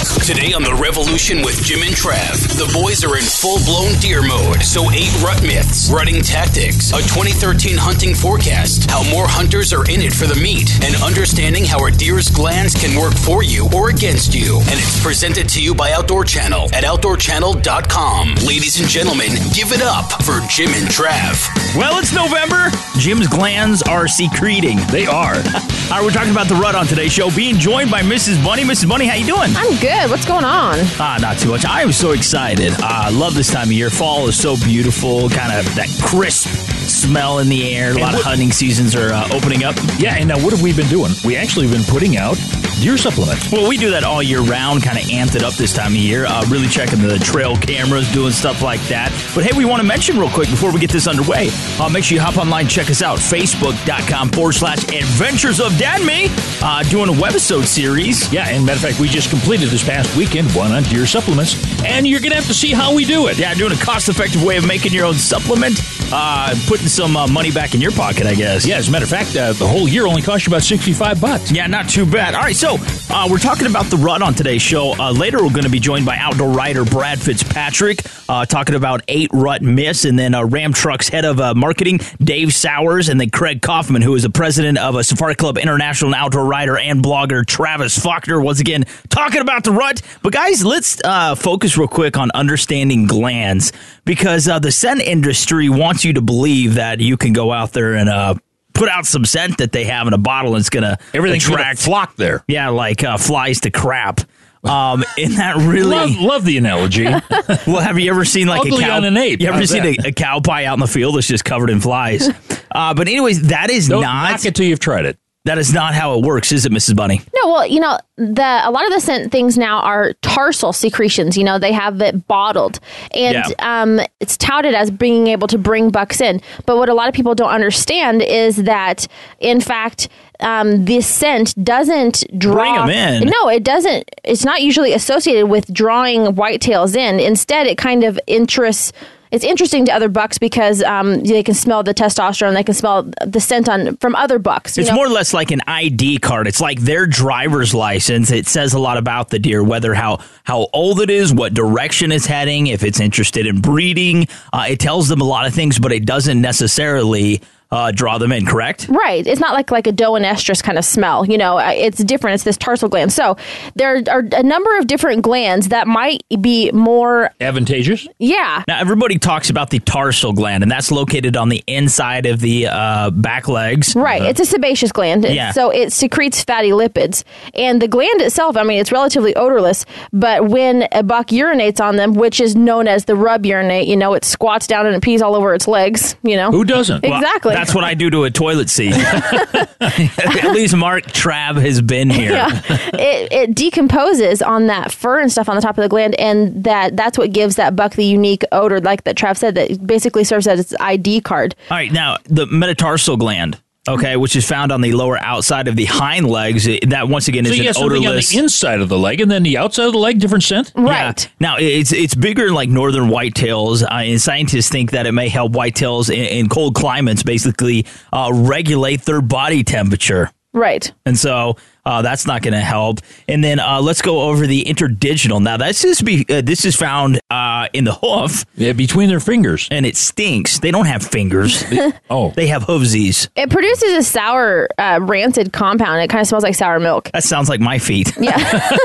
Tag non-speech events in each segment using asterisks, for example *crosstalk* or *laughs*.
Today on The Revolution with Jim and Trav, the boys are in full blown deer mode. So, eight rut myths, rutting tactics, a 2013 hunting forecast, how more hunters are in it for the meat, and understanding how a deer's glands can work for you or against you. And it's presented to you by Outdoor Channel at OutdoorChannel.com. Ladies and gentlemen, give it up for Jim and Trav. Well, it's November. Jim's glands are secreting. They are. *laughs* All right, we're talking about the rut on today's show. Being joined by Mrs. Bunny. Mrs. Bunny, how you doing? I'm good. What's going on? Ah, not too much. I am so excited. I uh, love this time of year. Fall is so beautiful. Kind of that crisp smell in the air. A lot of hunting seasons are uh, opening up. Yeah, and now what have we been doing? We actually have been putting out deer supplements. Well, we do that all year round. Kind of amped it up this time of year. Uh, really checking the trail cameras, doing stuff like that. But hey, we want to mention real quick before we get this underway. Uh, make sure you hop online, check us out. Facebook.com forward slash Adventures of Dad Me. Uh, doing a webisode series. Yeah, and matter of fact, we just completed this past weekend one on deer supplements, and you're going to have to see how we do it. Yeah, doing a cost effective way of making your own supplement. Uh, putting some uh, money back in your pocket, I guess. Yeah, as a matter of fact, uh, the whole year only cost you about 65 bucks. Yeah, not too bad. All right, so uh, we're talking about the rut on today's show. Uh, later, we're going to be joined by outdoor writer Brad Fitzpatrick, uh, talking about eight rut miss, and then Ram Truck's head of marketing, Dave Sowers, and then Craig Kauffman, who is the president of a Safari Club International outdoor writer and blogger, Travis Faulkner, once again talking about the rut. But guys, let's focus real quick on understanding glands because the scent industry wants you to believe that you can go out there and uh, put out some scent that they have in a bottle and it's going to everything's attract flock there. Yeah, like uh, flies to crap. Um, and that really love, love the analogy. *laughs* well, have you ever seen like Ugly a cow? on an ape. You ever How's seen a, a, cow pie out in the field that's just covered in flies? uh, but anyways, that is Don't not. Knock it till you've tried it. That is not how it works, is it, Mrs. Bunny? No, well, you know, the a lot of the scent things now are tarsal secretions. You know, they have it bottled, and yeah. um, it's touted as being able to bring bucks in. But what a lot of people don't understand is that, in fact, um, this scent doesn't draw. Bring them in. No, it doesn't. It's not usually associated with drawing whitetails in. Instead, it kind of interests it's interesting to other bucks because um, they can smell the testosterone, they can smell the scent on from other bucks. It's know? more or less like an ID card. It's like their driver's license. It says a lot about the deer, whether how how old it is, what direction it's heading, if it's interested in breeding. Uh, it tells them a lot of things, but it doesn't necessarily uh, draw them in, correct? Right. It's not like like a doe and estrus kind of smell. You know, uh, it's different. It's this tarsal gland. So there are a number of different glands that might be more advantageous. Yeah. Now everybody talks about the tarsal gland, and that's located on the inside of the uh, back legs. Right. Uh, it's a sebaceous gland. Yeah. So it secretes fatty lipids, and the gland itself. I mean, it's relatively odorless, but when a buck urinates on them, which is known as the rub urinate, you know, it squats down and it pees all over its legs. You know, who doesn't? Exactly. Well, that's what I do to a toilet seat. *laughs* At least Mark Trav has been here. Yeah. It, it decomposes on that fur and stuff on the top of the gland, and that that's what gives that buck the unique odor, like that Trav said, that basically serves as its ID card. All right, now the metatarsal gland okay, which is found on the lower outside of the hind legs. That once again so is you an have something odorless. on the inside of the leg, and then the outside of the leg, different scent. Right. Yeah. Now it's it's bigger than like northern whitetails, uh, and scientists think that it may help whitetails in, in cold climates basically uh, regulate their body temperature. Right. And so uh, that's not going to help. And then uh, let's go over the interdigital. Now that's just be uh, this is found uh, in the hoof. Yeah, between their fingers, and it stinks. They don't have fingers. oh, *laughs* they have hoovesies. It produces a sour, uh, rancid compound. It kind of smells like sour milk. That sounds like my feet. *laughs* Yeah,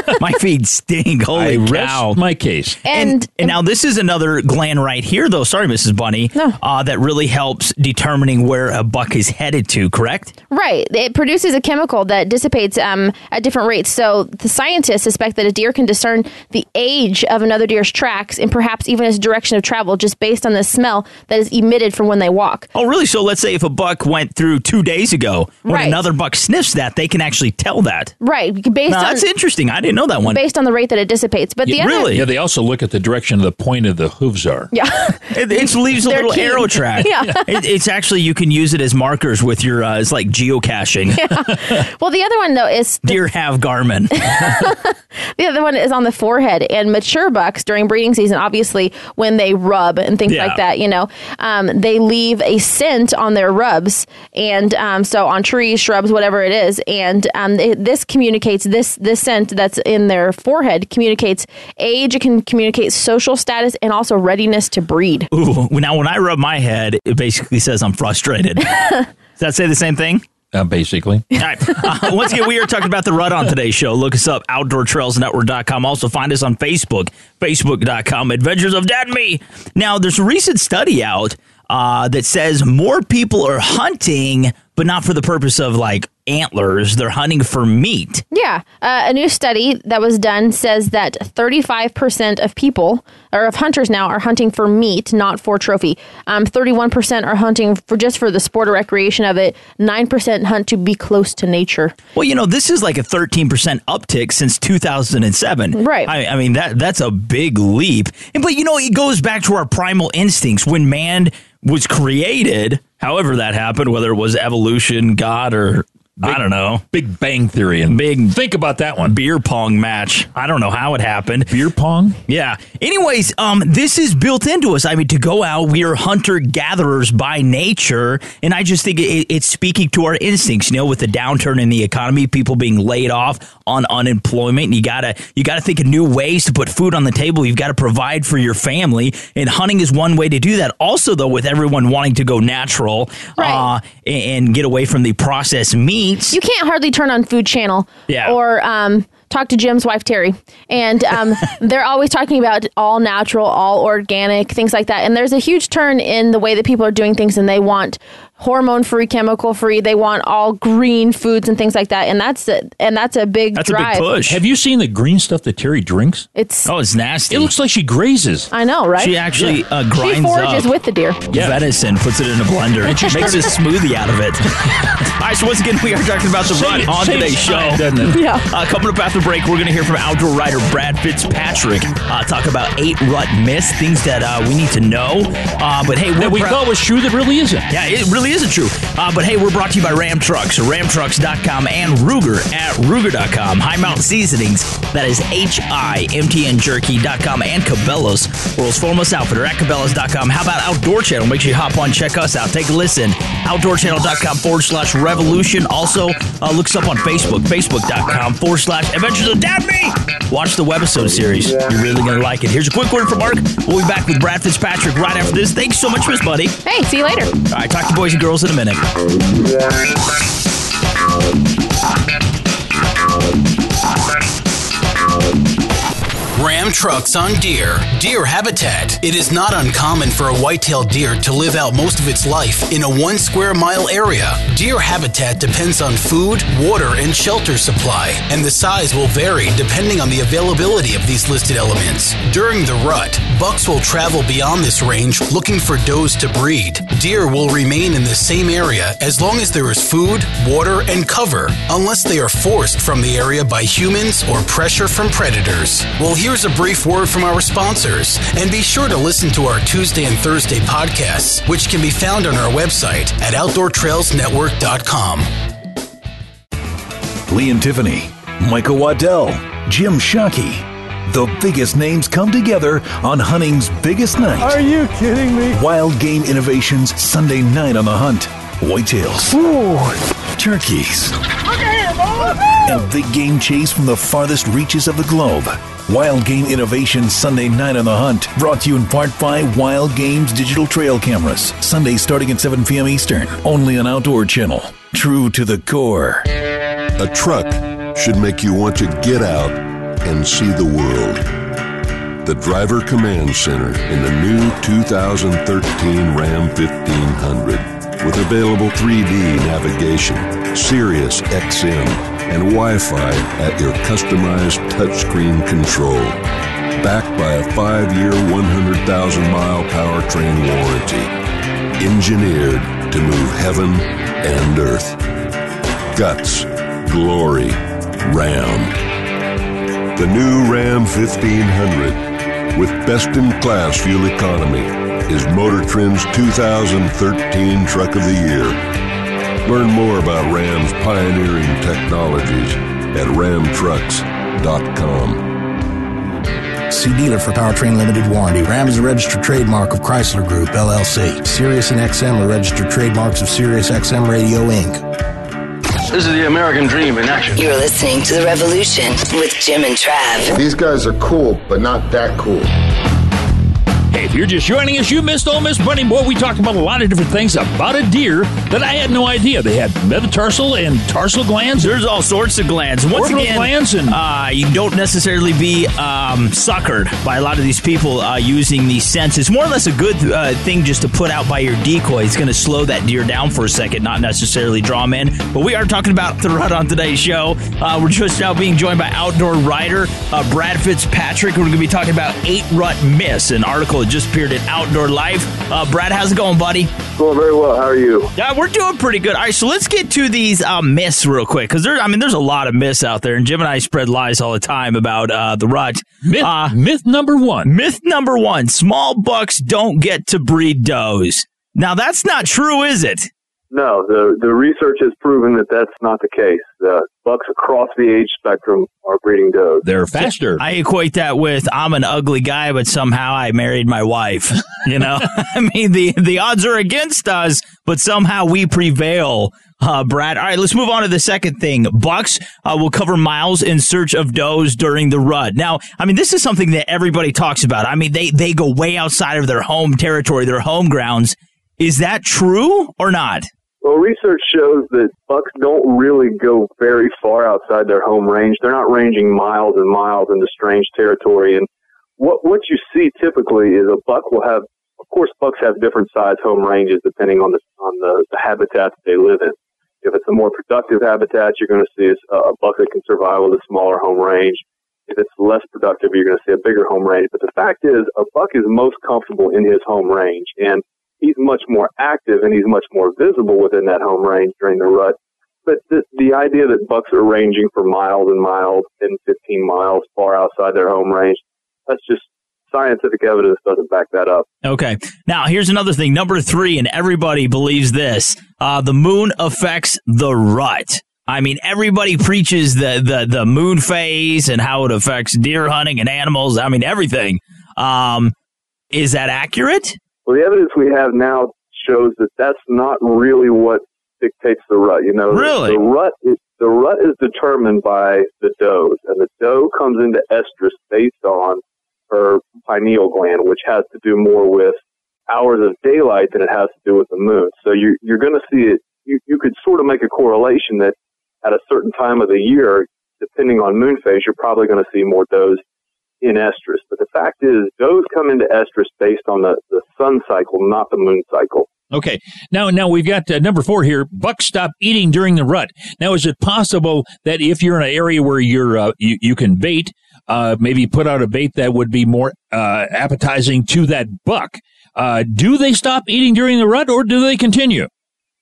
*laughs* my feet stink. Holy I cow! My case. And, and, and now this is another gland right here, though. Sorry, Mrs. Bunny. No. Uh, that really helps determining where a buck is headed to. Correct. Right. It produces a chemical that dissipates um, at different rates. So the scientists suspect that a deer can discern the age of another deer's tracks and perhaps even its direction of travel just based on the smell that is emitted from when they walk. Oh, really? So let's say if a buck went through two days ago, when Right. another buck sniffs that, they can actually tell that. Right, based Now, on that's interesting. I didn't know that one. based on the rate that it dissipates. But the other, really? Yeah, they also look at the direction of the point of the hooves are. yeah, *laughs* It, it leaves a little keen. arrow track. *laughs* Yeah. It, it's actually you can use it as markers with your. Uh, it's like geocaching. Yeah. *laughs* well, the other one though is Deer have Garmin. *laughs* The other one is on the forehead. And mature bucks during breeding season, obviously, when they rub and things Yeah. like that, you know, um, they leave a scent on their rubs, and um, so on trees, shrubs, whatever it is, and um, it, this communicates this this scent that's in their forehead communicates age. It can communicate social status and also readiness to breed. Ooh, now when I rub my head, it basically says I'm frustrated. *laughs* Does that say the same thing? Uh, basically. All right. Uh, once again, we are talking about the rut on today's show. Look us up, outdoortrailsnetwork.com. Also, find us on Facebook, facebook.com, Adventures of Dad and Me. Now, there's a recent study out uh, that says more people are hunting, but not for the purpose of like antlers. They're hunting for meat. Yeah. Uh, a new study that was done says that 35% of people, or of hunters now, are hunting for meat, not for trophy. Um, 31% are hunting for just for the sport or recreation of it. 9% hunt to be close to nature. Well, you know, this is like a 13% uptick since 2007. Right. I, I mean, that that's a big leap. And, but, you know, it goes back to our primal instincts. When man was created, however that happened, whether it was evolution, God, or I don't know, Big Bang Theory. And Big- Think about that one. beer pong match. I don't know how it happened. Beer pong? Yeah. Anyways, um, this is built into us. I mean, to go out, we are hunter gatherers by nature, and I just think it, it's speaking to our instincts. You know, with the downturn in the economy, people being laid off on unemployment, you gotta you gotta think of new ways to put food on the table. You've got to provide for your family, and hunting is one way to do that. Also, though, with everyone wanting to go natural, Right. uh, and, and get away from the processed meats. You can't hardly turn on Food Channel Yeah. or um, talk to Jim's wife, Terry. And um, *laughs* they're always talking about all natural, all organic, things like that. And there's a huge turn in the way that people are doing things, and they want hormone free, chemical free. They want all green foods and things like that. And that's a, and that's a big That's a big push. Have you seen the green stuff that Terry drinks? It's oh, it's nasty. It looks like she grazes. I know, right? she actually uh, She grinds forages up. with the deer. Yeah. venison, puts it in a blender, *laughs* and she makes a smoothie out of it. *laughs* All right, so once again, we are talking about the run on today's show. time. Yeah. Uh, coming up after break, we're going to hear from outdoor writer Brad Fitzpatrick uh, talk about eight rut myths, things that uh, we need to know. Uh, but hey, we're That we prou- thought was true that really isn't. yeah, it really isn't true. Uh, but hey, we're brought to you by Ram Trucks, ramtrucks.com, and Ruger at Ruger.com. High Mountain Seasonings, that is H-I-M-T-N Jerky.com, and Cabela's, world's foremost outfitter at Cabela's.com. How about Outdoor Channel? Make sure you hop on, check us out, take a listen. OutdoorChannel.com forward slash revolution. Also, uh, look us up on Facebook, Facebook.com forward slash Adventures of Dad Me. Watch the webisode series. You're really going to like it. Here's a quick word from Mark. We'll be back with Brad Fitzpatrick right after this. Thanks so much, Miss Buddy. Hey, see you later. All right, talk to boys girls in a minute. Ram trucks on deer. Deer habitat. It is not uncommon for a white-tailed deer to live out most of its life in a one square mile area. Deer habitat depends on food, water, and shelter supply, and the size will vary depending on the availability of these listed elements. During the rut, bucks will travel beyond this range looking for does to breed. Deer will remain in the same area as long as there is food, water, and cover, unless they are forced from the area by humans or pressure from predators. Well, here's a brief word from our sponsors, and be sure to listen to our Tuesday and Thursday podcasts, which can be found on our website at OutdoorTrailsNetwork.com. Lee and Tiffany, Michael Waddell, Jim Shockey. The biggest names come together on hunting's biggest night. Are you kidding me? Wild Game Innovations Sunday night on the hunt. Whitetails, turkeys, oh, and big game chase from the farthest reaches of the globe. Wild Game Innovations Sunday night on the hunt. Brought to you in part by Wild Games Digital Trail Cameras. Sunday starting at 7 p.m. Eastern. Only on Outdoor Channel. True to the core. A truck should make you want to get out and see the world. The Driver Command Center in the new 2013 Ram 1500 with available 3D navigation, Sirius XM, and Wi Fi at your customized touchscreen control. Backed by a five year, 100,000 mile powertrain warranty. Engineered to move heaven and earth. Guts, glory, Ram. The new Ram 1500 with best in class fuel economy is Motor Trend's 2013 Truck of the Year. Learn more about Ram's pioneering technologies at ramtrucks.com. See dealer for Powertrain Limited Warranty. Ram is a registered trademark of Chrysler Group, LLC. Sirius and XM are registered trademarks of Sirius XM Radio, Inc. This is the American dream in action. You're listening to The Revolution with Jim and Trav. These guys are cool, but not that cool. Hey, if you're just joining us, you missed Ole Miss Bunny Boy. We talked about a lot of different things about a deer that I had no idea. They had metatarsal and tarsal glands. There's all sorts of glands. Once again, glands and- uh, you don't necessarily be um, suckered by a lot of these people uh, using these scents. It's more or less a good uh, thing just to put out by your decoy. It's going to slow that deer down for a second, not necessarily draw them in. But we are talking about the rut on today's show. Uh, we're just now being joined by outdoor writer uh, Brad Fitzpatrick. We're going to be talking about eight rut myths. An article just appeared in Outdoor Life. Uh, Brad, how's it going, buddy? Going very well. How are you? Yeah, we're doing pretty good. All right, so let's get to these uh, myths real quick because there. I mean, there's a lot of myths out there, and Jim and I spread lies all the time about uh, the rut. Myth, Uh, myth number one. myth number one: small bucks don't get to breed does. Now, that's not true, is it? No, the the research has proven that that's not the case. The bucks across the age spectrum are breeding does. They're faster. I equate that with I'm an ugly guy, but somehow I married my wife. *laughs* You know, *laughs* I mean the the odds are against us, but somehow we prevail. Uh, Brad. All right, let's move on to the second thing. Bucks uh, will cover miles in search of does during the rut. Now, I mean, this is something that everybody talks about. I mean, they they go way outside of their home territory, their home grounds. Is that true or not? Well, research shows that bucks don't really go very far outside their home range. They're not ranging miles and miles into strange territory. And what what you see typically is a buck will have, of course, bucks have different size home ranges depending on the on the, the habitat that they live in. If it's a more productive habitat, you're going to see a, a buck that can survive with a smaller home range. If it's less productive, you're going to see a bigger home range. But the fact is, a buck is most comfortable in his home range, and he's much more active and he's much more visible within that home range during the rut. But the, the idea that bucks are ranging for miles and miles, 10, 15 miles far outside their home range, that's just scientific evidence doesn't back that up. Okay. Now, here's another thing. Number three, and everybody believes this uh, the moon affects the rut. I mean, everybody preaches the, the, the moon phase and how it affects deer hunting and animals. I mean, everything. Um, is that accurate? Well, the evidence we have now shows that that's not really what dictates the rut. You know, Really? the rut is the rut is determined by the does, and the doe comes into estrus based on her pineal gland, which has to do more with hours of daylight than it has to do with the moon. So you, you're going to see it. You, you could sort of make a correlation that at a certain time of the year, depending on moon phase, you're probably going to see more does in estrus. But the fact is, does come into estrus based on the, the sun cycle, not the moon cycle. Okay. Now, now we've got uh, number four here. Bucks stop eating during the rut. Now, is it possible that if you're in an area where you're uh, you, you can bait, uh, maybe put out a bait that would be more uh, appetizing to that buck? Uh, do they stop eating during the rut, or do they continue?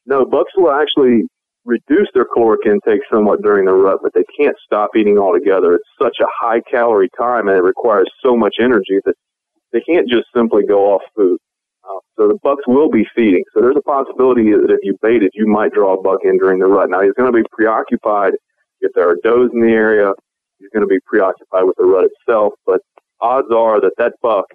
No, bucks will actually reduce their caloric intake somewhat during the rut, but they can't stop eating altogether. It's such a high calorie time and it requires so much energy that they can't just simply go off food. Uh, so the bucks will be feeding. So there's a possibility that if you bait it, you might draw a buck in during the rut. Now he's going to be preoccupied if there are does in the area. He's going to be preoccupied with the rut itself, but odds are that that buck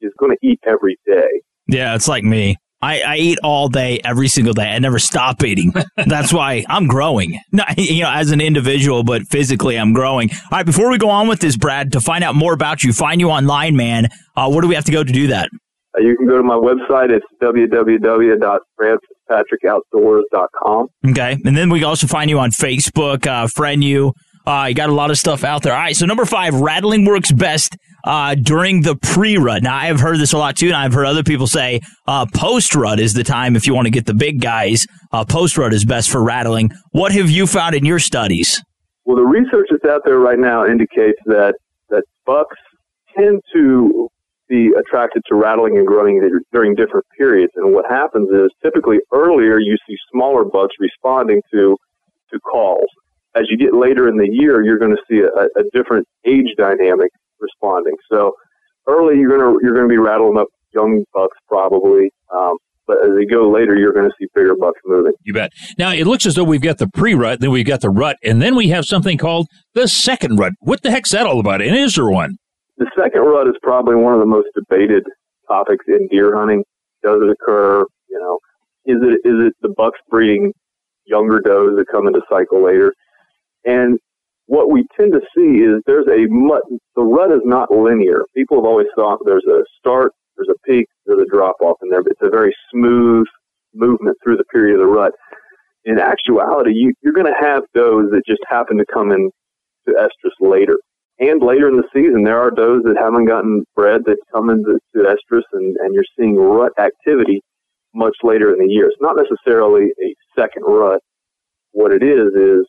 is going to eat every day. Yeah, it's like me. I, I eat all day, every single day. I never stop eating. *laughs* That's why I'm growing. Not, you know, as an individual, but physically I'm growing. All right, before we go on with this, Brad, to find out more about you, find you online, man, uh, where do we have to go to do that? Uh, you can go to my website. It's www.bradfitzpatrickoutdoors.com. Okay. And then we can also find you on Facebook, uh, friend you. Uh, you got a lot of stuff out there. All right. So number five, rattling works best uh, during the pre-rut. Now I have heard this a lot too, and I've heard other people say uh, post-rut is the time if you want to get the big guys. Uh, post-rut is best for rattling. What have you found in your studies? Well, the research that's out there right now indicates that that bucks tend to be attracted to rattling and grunting during different periods. And what happens is typically earlier you see smaller bucks responding to to calls. As you get later in the year, you're going to see a, a different age dynamic responding. So early you're going to you're going to be rattling up young bucks probably. Um, but as they go later, you're going to see bigger bucks moving. You bet. Now it looks as though we've got the pre-rut, then we've got the rut, and then we have something called the second rut. What the heck's that all about? And is there one? The second rut is probably one of the most debated topics in deer hunting. Does it occur? You know, is it is it the bucks breeding younger does that come into cycle later? And what we tend to see is there's a rut. the rut is not linear. People have always thought there's a start, there's a peak, there's a drop off in there, but it's a very smooth movement through the period of the rut. In actuality, you, you're going to have does that just happen to come in to estrus later. And later in the season, there are does that haven't gotten bred that come into estrus, and, and you're seeing rut activity much later in the year. It's not necessarily a second rut. What it is is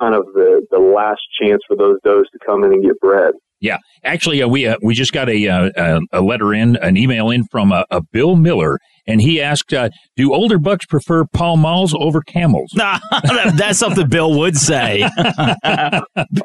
kind of the, the last chance for those does to come in and get bred. Yeah, actually, uh, we uh, we just got a, uh, a letter in, an email in from a, uh, a Bill Miller, and he asked, uh, "Do older bucks prefer Pall Malls over camels?" *laughs* Nah, That's something Bill would say. *laughs*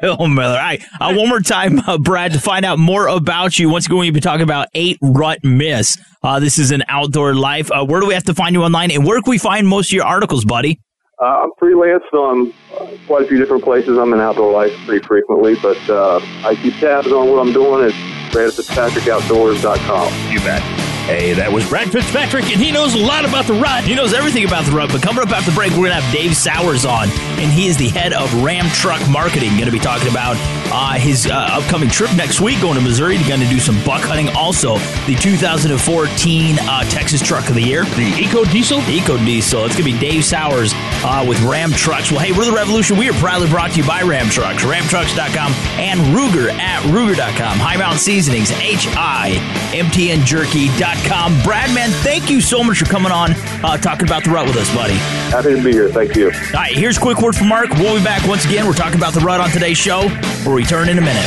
Bill Miller. All right, uh, one more time, Brad, to find out more about you. Once again, we'll be talking about eight rut miss. this is an outdoor life. where do we have to find you online, and where can we find most of your articles, buddy? Uh, I'm freelance on uh, quite a few different places. I'm in outdoor life pretty frequently, but uh, I keep tabs on what I'm doing at BradFitzpatrickOutdoors.com. You bet. Hey, that was Brad Fitzpatrick, and he knows a lot about the rut. He knows everything about the rut. But coming up after the break, we're going to have Dave Sowers on, and he is the head of Ram Truck Marketing. Going to be talking about uh, his uh, upcoming trip next week going to Missouri. Going to do some buck hunting. Also, the 2014 uh, Texas Truck of the Year, the Eco Diesel. Eco Diesel. It's going to be Dave Sowers uh, with Ram Trucks. Well, hey, we're the Revolution. We are proudly brought to you by Ram Trucks, RamTrucks.com, and Ruger at Ruger.com. High Mountain Seasonings, H I M T N Jerky.com. Brad, man, thank you so much for coming on uh, talking about the rut with us, buddy. Happy to be here. Thank you. All right, here's a quick word from Mark. We'll be back once again. We're talking about the rut on today's show. We'll return in a minute.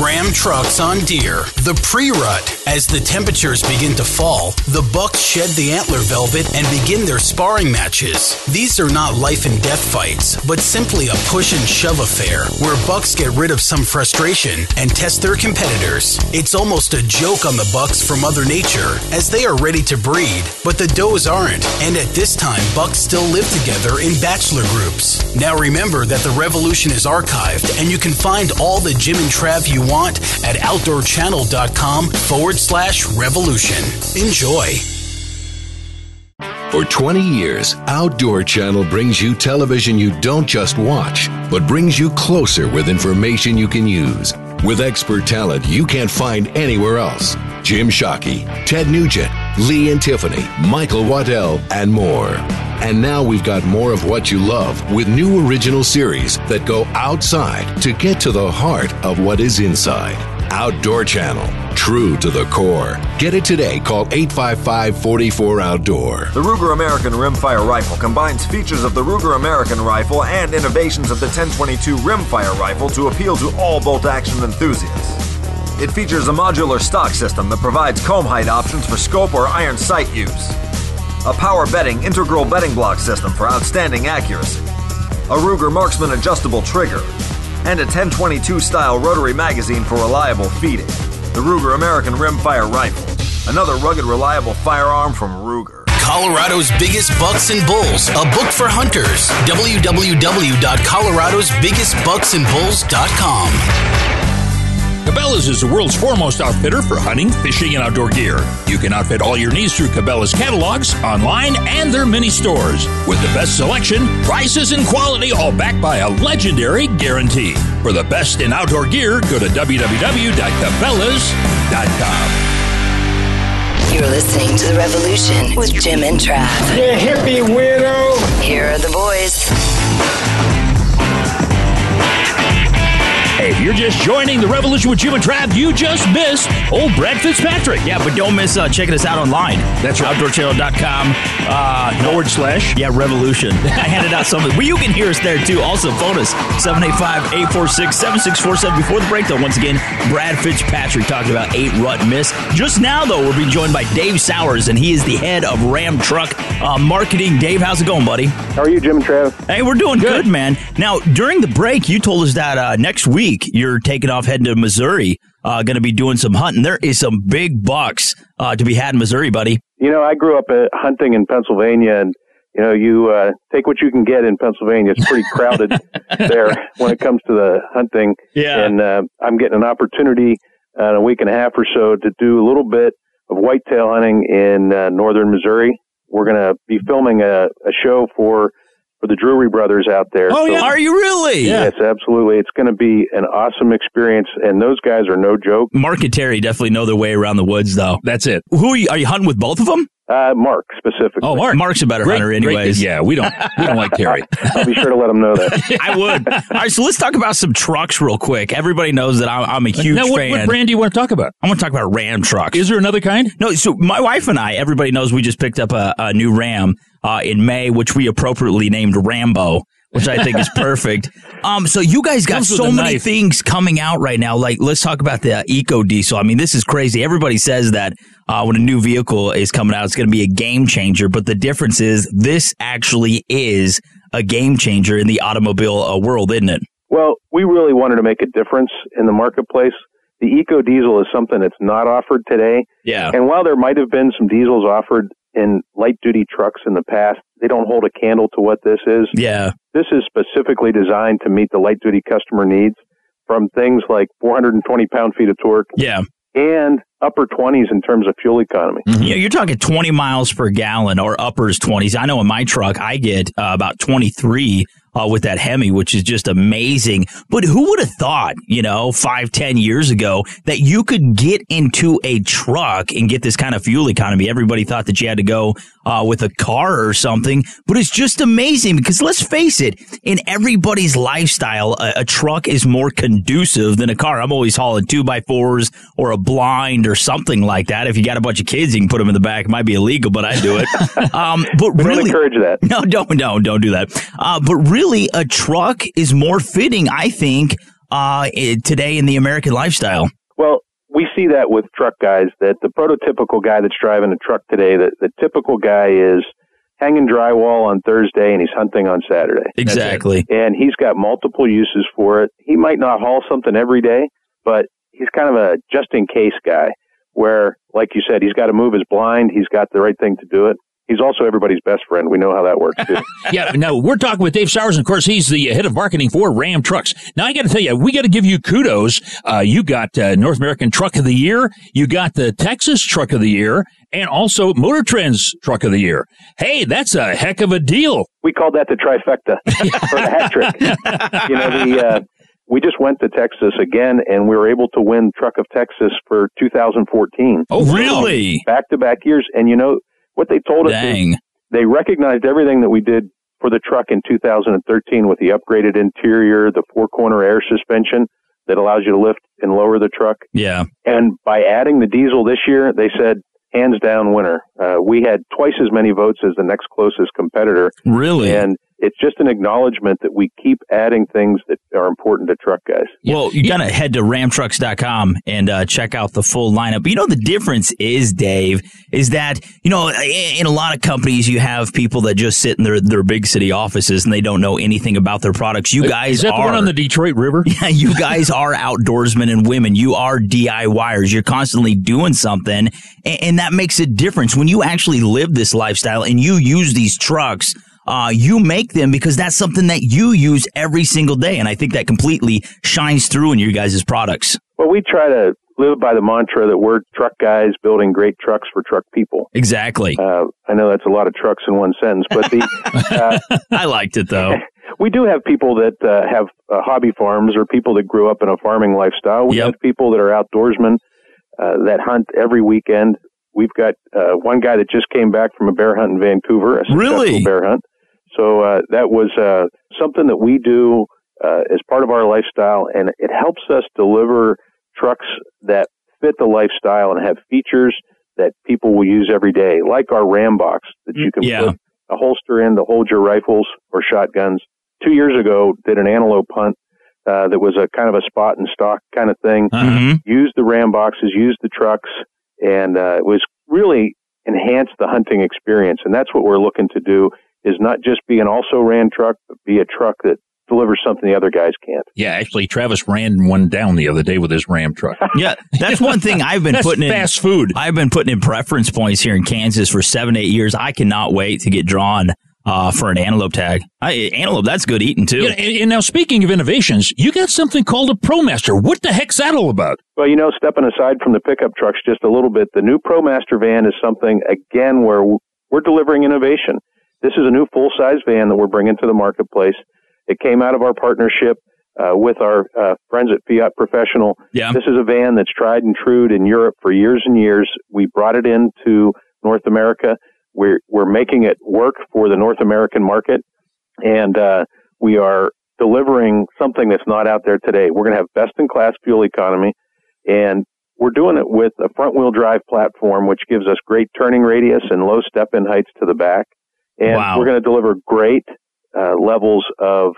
Ram trucks on deer. The pre rut. As the temperatures begin to fall, the bucks shed the antler velvet and begin their sparring matches. These are not life and death fights, but simply a push and shove affair where bucks get rid of some frustration and test their competitors. It's almost a joke on the bucks from Mother Nature as they are ready to breed, but the does aren't. And at this time, bucks still live together in bachelor groups. Now remember that the revolution is archived and you can find all the Jim and Trav you want at outdoorchannel.com forward slash revolution. Enjoy. For 20 years, Outdoor Channel brings you television you don't just watch, but brings you closer with information you can use. With expert talent you can't find anywhere else. Jim Shockey, Ted Nugent, Lee and Tiffany, Michael Waddell, and more. And now we've got more of what you love with new original series that go outside to get to the heart of what is inside. Outdoor Channel, true to the core. Get it today. Call 855 44 Outdoor. The Ruger American Rimfire Rifle combines features of the Ruger American Rifle and innovations of the 1022 Rimfire Rifle to appeal to all bolt action enthusiasts. It features a modular stock system that provides comb height options for scope or iron sight use, a power bedding integral bedding block system for outstanding accuracy, a Ruger Marksman adjustable trigger, and a 1022 style rotary magazine for reliable feeding. The Ruger American Rimfire Rifle, another rugged, reliable firearm from Ruger. Colorado's biggest bucks and bulls, a book for hunters. www.coloradosbiggestbucksandbulls.com. Cabela's is the world's foremost outfitter for hunting, fishing, and outdoor gear. You can outfit all your needs through Cabela's catalogs, online, and their mini stores. With the best selection, prices, and quality, all backed by a legendary guarantee. For the best in outdoor gear, go to www.cabela's.com. You're listening to The Revolution with Jim and Trav. You hippie weirdo! Here are the boys. If you're just joining the revolution with Jim and Trav, you just missed old Brad Fitzpatrick. Yeah, but don't miss uh, checking us out online. That's right. OutdoorChannel.com. Uh, Forward slash. Yeah, Revolution. *laughs* I handed out some. Well, you can hear us there too. Also, phone us 785-846-7647. Before the break, though, once again, Brad Fitzpatrick talking about eight rut miss. Just now, though, we're being joined by Dave Sowers, and he is the head of Ram Truck uh, Marketing. Dave, how's it going, buddy? How are you, Jim and Trav? Hey, we're doing good, good man. Now, during the break, you told us that uh, next week you're taking off heading to Missouri, uh, going to be doing some hunting. There is some big bucks uh, to be had in Missouri, buddy. You know, I grew up uh, hunting in Pennsylvania, and you know, you uh, take what you can get in Pennsylvania. It's pretty crowded *laughs* there when it comes to the hunting. Yeah. And uh, I'm getting an opportunity uh, in a week and a half or so to do a little bit of whitetail hunting in uh, northern Missouri. We're going to be filming a, a show for for the Drury brothers out there. Oh, so, yeah. Are you really? Yes, absolutely. It's going to be an awesome experience, and those guys are no joke. Mark and Terry definitely know their way around the woods, though. That's it. Who are you? Are you hunting with both of them? Uh, Mark specifically. Oh, Mark. Mark's a better great, hunter, anyways. Great. Yeah, we don't we don't like Terry. *laughs* I'll be sure to let him know that. *laughs* I would. All right, so let's talk about some trucks real quick. Everybody knows that I'm, I'm a huge now, what, fan. What brand do you want to talk about? I want to talk about Ram trucks. Is there another kind? No. So my wife and I, everybody knows we just picked up a, a new Ram uh, in May, which we appropriately named Rambo which I think is *laughs* perfect. Um, so you guys got so many knife. things coming out right now. Like, let's talk about the Eco Diesel. I mean, this is crazy. Everybody says that uh, when a new vehicle is coming out, it's going to be a game changer. But the difference is, this actually is a game changer in the automobile uh, world, isn't it? Well, we really wanted to make a difference in the marketplace. The Eco Diesel is something that's not offered today. Yeah. And while there might have been some diesels offered in light duty trucks in the past, they don't hold a candle to what this is. Yeah. This is specifically designed to meet the light duty customer needs from things like 420 pound feet of torque. Yeah. And upper 20s in terms of fuel economy. Mm-hmm. Yeah, you're talking 20 miles per gallon or uppers 20s. I know in my truck I get uh, about 23 uh, with that Hemi, which is just amazing. But who would have thought, you know, five, ten years ago that you could get into a truck and get this kind of fuel economy? Everybody thought that you had to go uh, with a car or something, but it's just amazing because let's face it, in everybody's lifestyle, a, a truck is more conducive than a car. I'm always hauling two by fours or a blind or something like that. If you got a bunch of kids, you can put them in the back. It might be illegal, but I do it. *laughs* um, but really, encourage that. *laughs* No, don't, no, don't do that. Uh, but really, a truck is more fitting, I think, uh, today in the American lifestyle. Well, we see that with truck guys that the prototypical guy that's driving a truck today, the, the typical guy is hanging drywall on Thursday and he's hunting on Saturday. Exactly. And he's got multiple uses for it. He might not haul something every day, but he's kind of a just in case guy where, like you said, he's got to move his blind. He's got the right thing to do it. He's also everybody's best friend. We know how that works too. *laughs* yeah, no, we're talking with Dave Sowers, and of course, he's the head of marketing for Ram Trucks. Now, I got to tell you, we got to give you kudos. Uh, you got uh, North American Truck of the Year, you got the Texas Truck of the Year, and also Motor Trends Truck of the Year. Hey, that's a heck of a deal. We called that the trifecta *laughs* or the hat trick. you know, the. Uh, we just went to Texas again, and we were able to win Truck of Texas for 2014. Oh, really? Back to back years, and you know what they told us is they recognized everything that we did for the truck in 2013 with the upgraded interior, the four corner air suspension that allows you to lift and lower the truck. Yeah. And by adding the diesel this year, they said hands down winner. Uh, we had twice as many votes as the next closest competitor. Really? And it's just an acknowledgement that we keep adding things that are important to truck guys. Well, you got to head to ramtrucks.com and uh, check out the full lineup. But you know, the difference is, Dave, is that, you know, in a lot of companies, you have people that just sit in their, their big city offices and they don't know anything about their products. You guys Is that are. the one on the Detroit River? *laughs* Yeah, you guys are outdoorsmen and women. You are DIYers. You're constantly doing something, and, and that makes a difference. When you actually live this lifestyle and you use these trucks, uh, you make them because that's something that you use every single day. And I think that completely shines through in your guys' products. Well, we try to live by the mantra that we're truck guys building great trucks for truck people. Exactly. Uh, I know that's a lot of trucks in one sentence, but the *laughs* uh, I liked it though. *laughs* we do have people that uh, have uh, hobby farms or people that grew up in a farming lifestyle. We Yep. have people that are outdoorsmen uh, that hunt every weekend. We've got uh, one guy that just came back from a bear hunt in Vancouver, a successful Really? bear hunt. So uh, that was uh, something that we do uh, as part of our lifestyle, and it helps us deliver trucks that fit the lifestyle and have features that people will use every day, like our Ram box that you can Yeah. put a holster in to hold your rifles or shotguns. Two years ago, did an antelope hunt uh, that was a kind of a spot and stock kind of thing. Mhm. Used the Ram boxes, used the trucks, and uh, it was really enhanced the hunting experience. And that's what we're looking to do is not just be an also ran truck, but be a truck that delivers something the other guys can't. Yeah, actually, Travis ran one down the other day with his Ram truck. *laughs* Yeah, that's one thing I've been *laughs* That's putting in fast food. I've been putting in preference points here in Kansas for seven, eight years. I cannot wait to get drawn uh, for an antelope tag. I, antelope, that's good eating too. Yeah, and, and now, speaking of innovations, you got something called a ProMaster. What the heck's that all about? Well, you know, stepping aside from the pickup trucks just a little bit, the new ProMaster van is something, again, where we're delivering innovation. This is a new full size van that we're bringing to the marketplace. It came out of our partnership uh, with our uh, friends at Fiat Professional. Yeah. This is a van that's tried and true in Europe for years and years. We brought it into North America. We're, we're making it work for the North American market. And uh, we are delivering something that's not out there today. We're going to have best in class fuel economy. And we're doing it with a front wheel drive platform, which gives us great turning radius and low step in heights to the back. And Wow. we're going to deliver great uh, levels of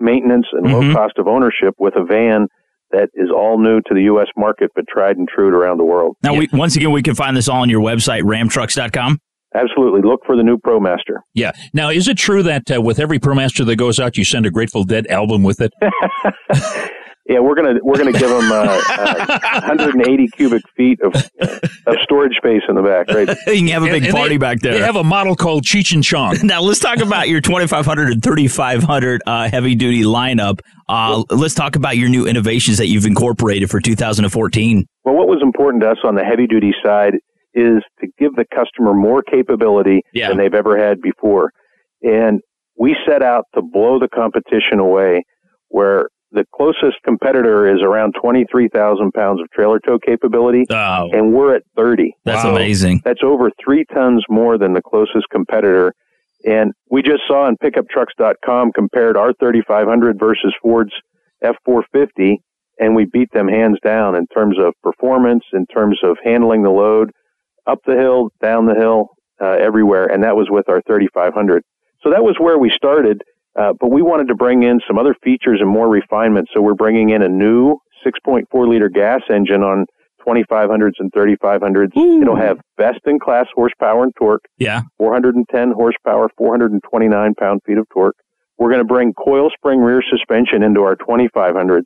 maintenance and Mhm. low cost of ownership with a van that is all new to the U.S. market, but tried and true around the world. Now, we, once again, we can find this all on your website, ramtrucks.com. Absolutely. Look for the new ProMaster. Yeah. Now, is it true that uh, with every ProMaster that goes out, you send a Grateful Dead album with it? *laughs* Yeah, we're gonna we're gonna give them uh, uh, *laughs* 180 cubic feet of of storage space in the back. Right. *laughs* you can have a big And- and party they- back there. They have a model called Cheech and Chong. *laughs* now let's talk about your 2500 and 3500 uh, heavy duty lineup. Uh, let's talk about your new innovations that you've incorporated for 2014. Well, what was important to us on the heavy duty side is to give the customer more capability Yeah. than they've ever had before. And we set out to blow the competition away where the closest competitor is around 23,000 pounds of trailer tow capability. Oh, And we're at 30. that's Wow. amazing. That's over three tons more than the closest competitor. And we just saw on pickuptrucks.com compared our 3500 versus Ford's F450, and we beat them hands down in terms of performance, in terms of handling the load, up the hill, down the hill, uh, everywhere. And that was with our 3500. So that was where we started. Uh, but we wanted to bring in some other features and more refinement. So we're bringing in a new 6.4 liter gas engine on 2500s and 3500s. It'll have best in class horsepower and torque, Yeah. 410 horsepower, 429 pound feet of torque. We're going to bring coil spring rear suspension into our 2500s.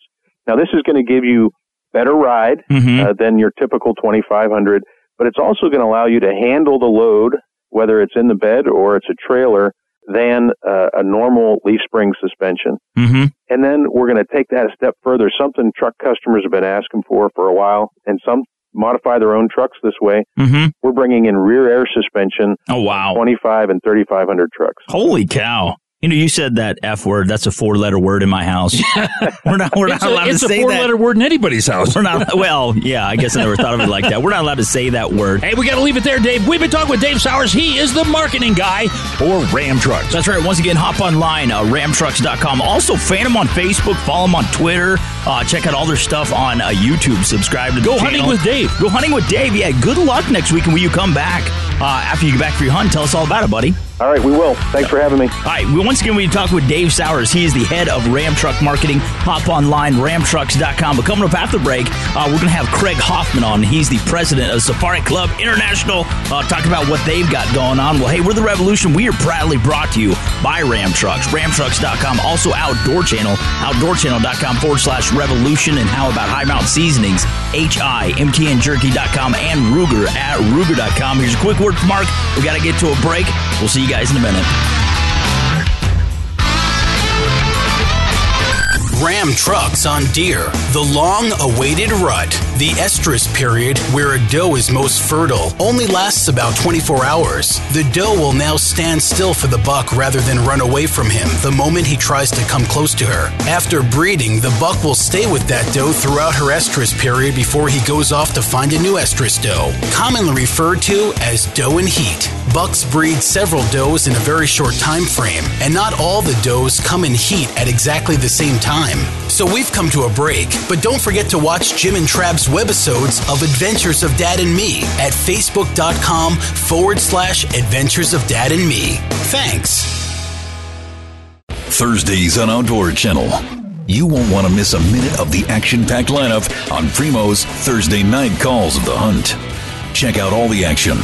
Now this is going to give you better ride Mhm. uh, than your typical 2500, but it's also going to allow you to handle the load, whether it's in the bed or it's a trailer, than uh, a normal leaf spring suspension. Mm-hmm. And then we're going to take that a step further, something truck customers have been asking for for a while, and some modify their own trucks this way. Mm-hmm. We're bringing in rear air suspension, Oh, wow. 25 and 3500 trucks. Holy cow. You know, you said that F word. That's a four letter word in my house. *laughs* *laughs* we're not, we're not a, allowed to say that. it's a four letter word in anybody's house. We're not, well, yeah, I guess I never thought of it like that. We're not allowed to say that word. Hey, we got to leave it there, Dave. We've been talking with Dave Sowers. He is the marketing guy for Ram Trucks. That's right. Once again, hop online, uh, ramtrucks.com. Also, fan them on Facebook, follow them on Twitter, uh, check out all their stuff on uh, YouTube, subscribe to the Go channel. hunting with Dave. Go hunting with Dave. Yeah, good luck next week. And will you come back uh, after you get back for your hunt? Tell us all about it, buddy. All right, we will. Thanks for having me. All right, we, once again, we talk with Dave Sowers. He is the head of Ram Truck Marketing. Hop online, ramtrucks.com. But coming up after break, uh, we're going to have Craig Hoffman on. He's the president of Safari Club International, uh, talking about what they've got going on. Well, hey, we're the Revolution. We are proudly brought to you by Ram Trucks, ramtrucks.com. Also, Outdoor Channel, outdoorchannel.com forward slash revolution. And how about High Mountain Seasonings, HIMTNJerky.com, and Ruger at Ruger.com. Here's a quick word from Mark. We got to get to a break. We'll see you guys in a minute. Ram trucks on deer. The long awaited rut. The estrus period, where a doe is most fertile, only lasts about 24 hours. The doe will now stand still for the buck rather than run away from him the moment he tries to come close to her. After breeding, the buck will stay with that doe throughout her estrus period before he goes off to find a new estrus doe, commonly referred to as doe in heat. Bucks breed several does in a very short time frame, and not all the does come in heat at exactly the same time. So we've come to a break, but don't forget to watch Jim and Trav's webisodes of Adventures of Dad and Me at facebook.com forward slash Adventures of Dad and Me. Thanks. Thursdays on Outdoor Channel. You won't want to miss a minute of the action packed lineup on Primo's Thursday night calls of the hunt. Check out all the action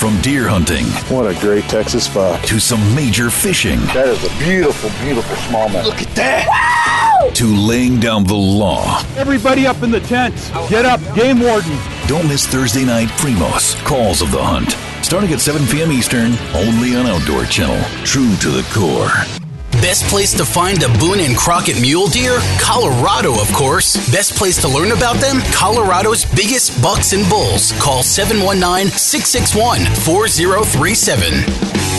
from deer hunting. What a great Texas buck. To some major fishing. That is a beautiful, beautiful smallmouth. Look at that. To laying down the law. Everybody up in the tents. Get up, game warden. Don't miss Thursday night Primos Calls of the Hunt. Starting at 7 p.m. Eastern, only on Outdoor Channel. True to the core. Best place to find a Boone and Crockett mule deer? Colorado, of course. Best place to learn about them? Colorado's biggest bucks and bulls. Call 719 661 4037.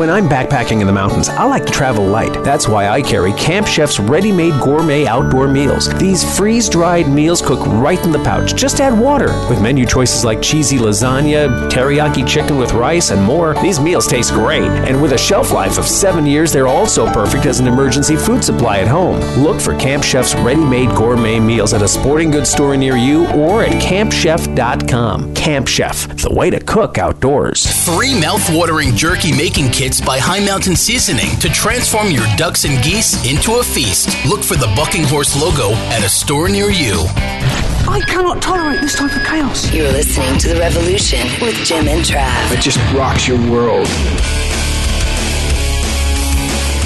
When I'm backpacking in the mountains, I like to travel light. That's why I carry Camp Chef's ready made gourmet outdoor meals. These freeze dried meals cook right in the pouch. Just add water. With menu choices like cheesy lasagna, teriyaki chicken with rice, and more, these meals taste great. And with a shelf life of seven years, they're also perfect as an emergency food supply at home. Look for Camp Chef's ready made gourmet meals at a sporting goods store near you or at campchef.com. Camp Chef, the way to cook outdoors. Three mouth-watering jerky making kits by High Mountain Seasoning to transform your ducks and geese into a feast. Look for the Bucking Horse logo at a store near you. I cannot tolerate this type of chaos. You're listening to The Revolution with Jim and Trav. It just rocks your world.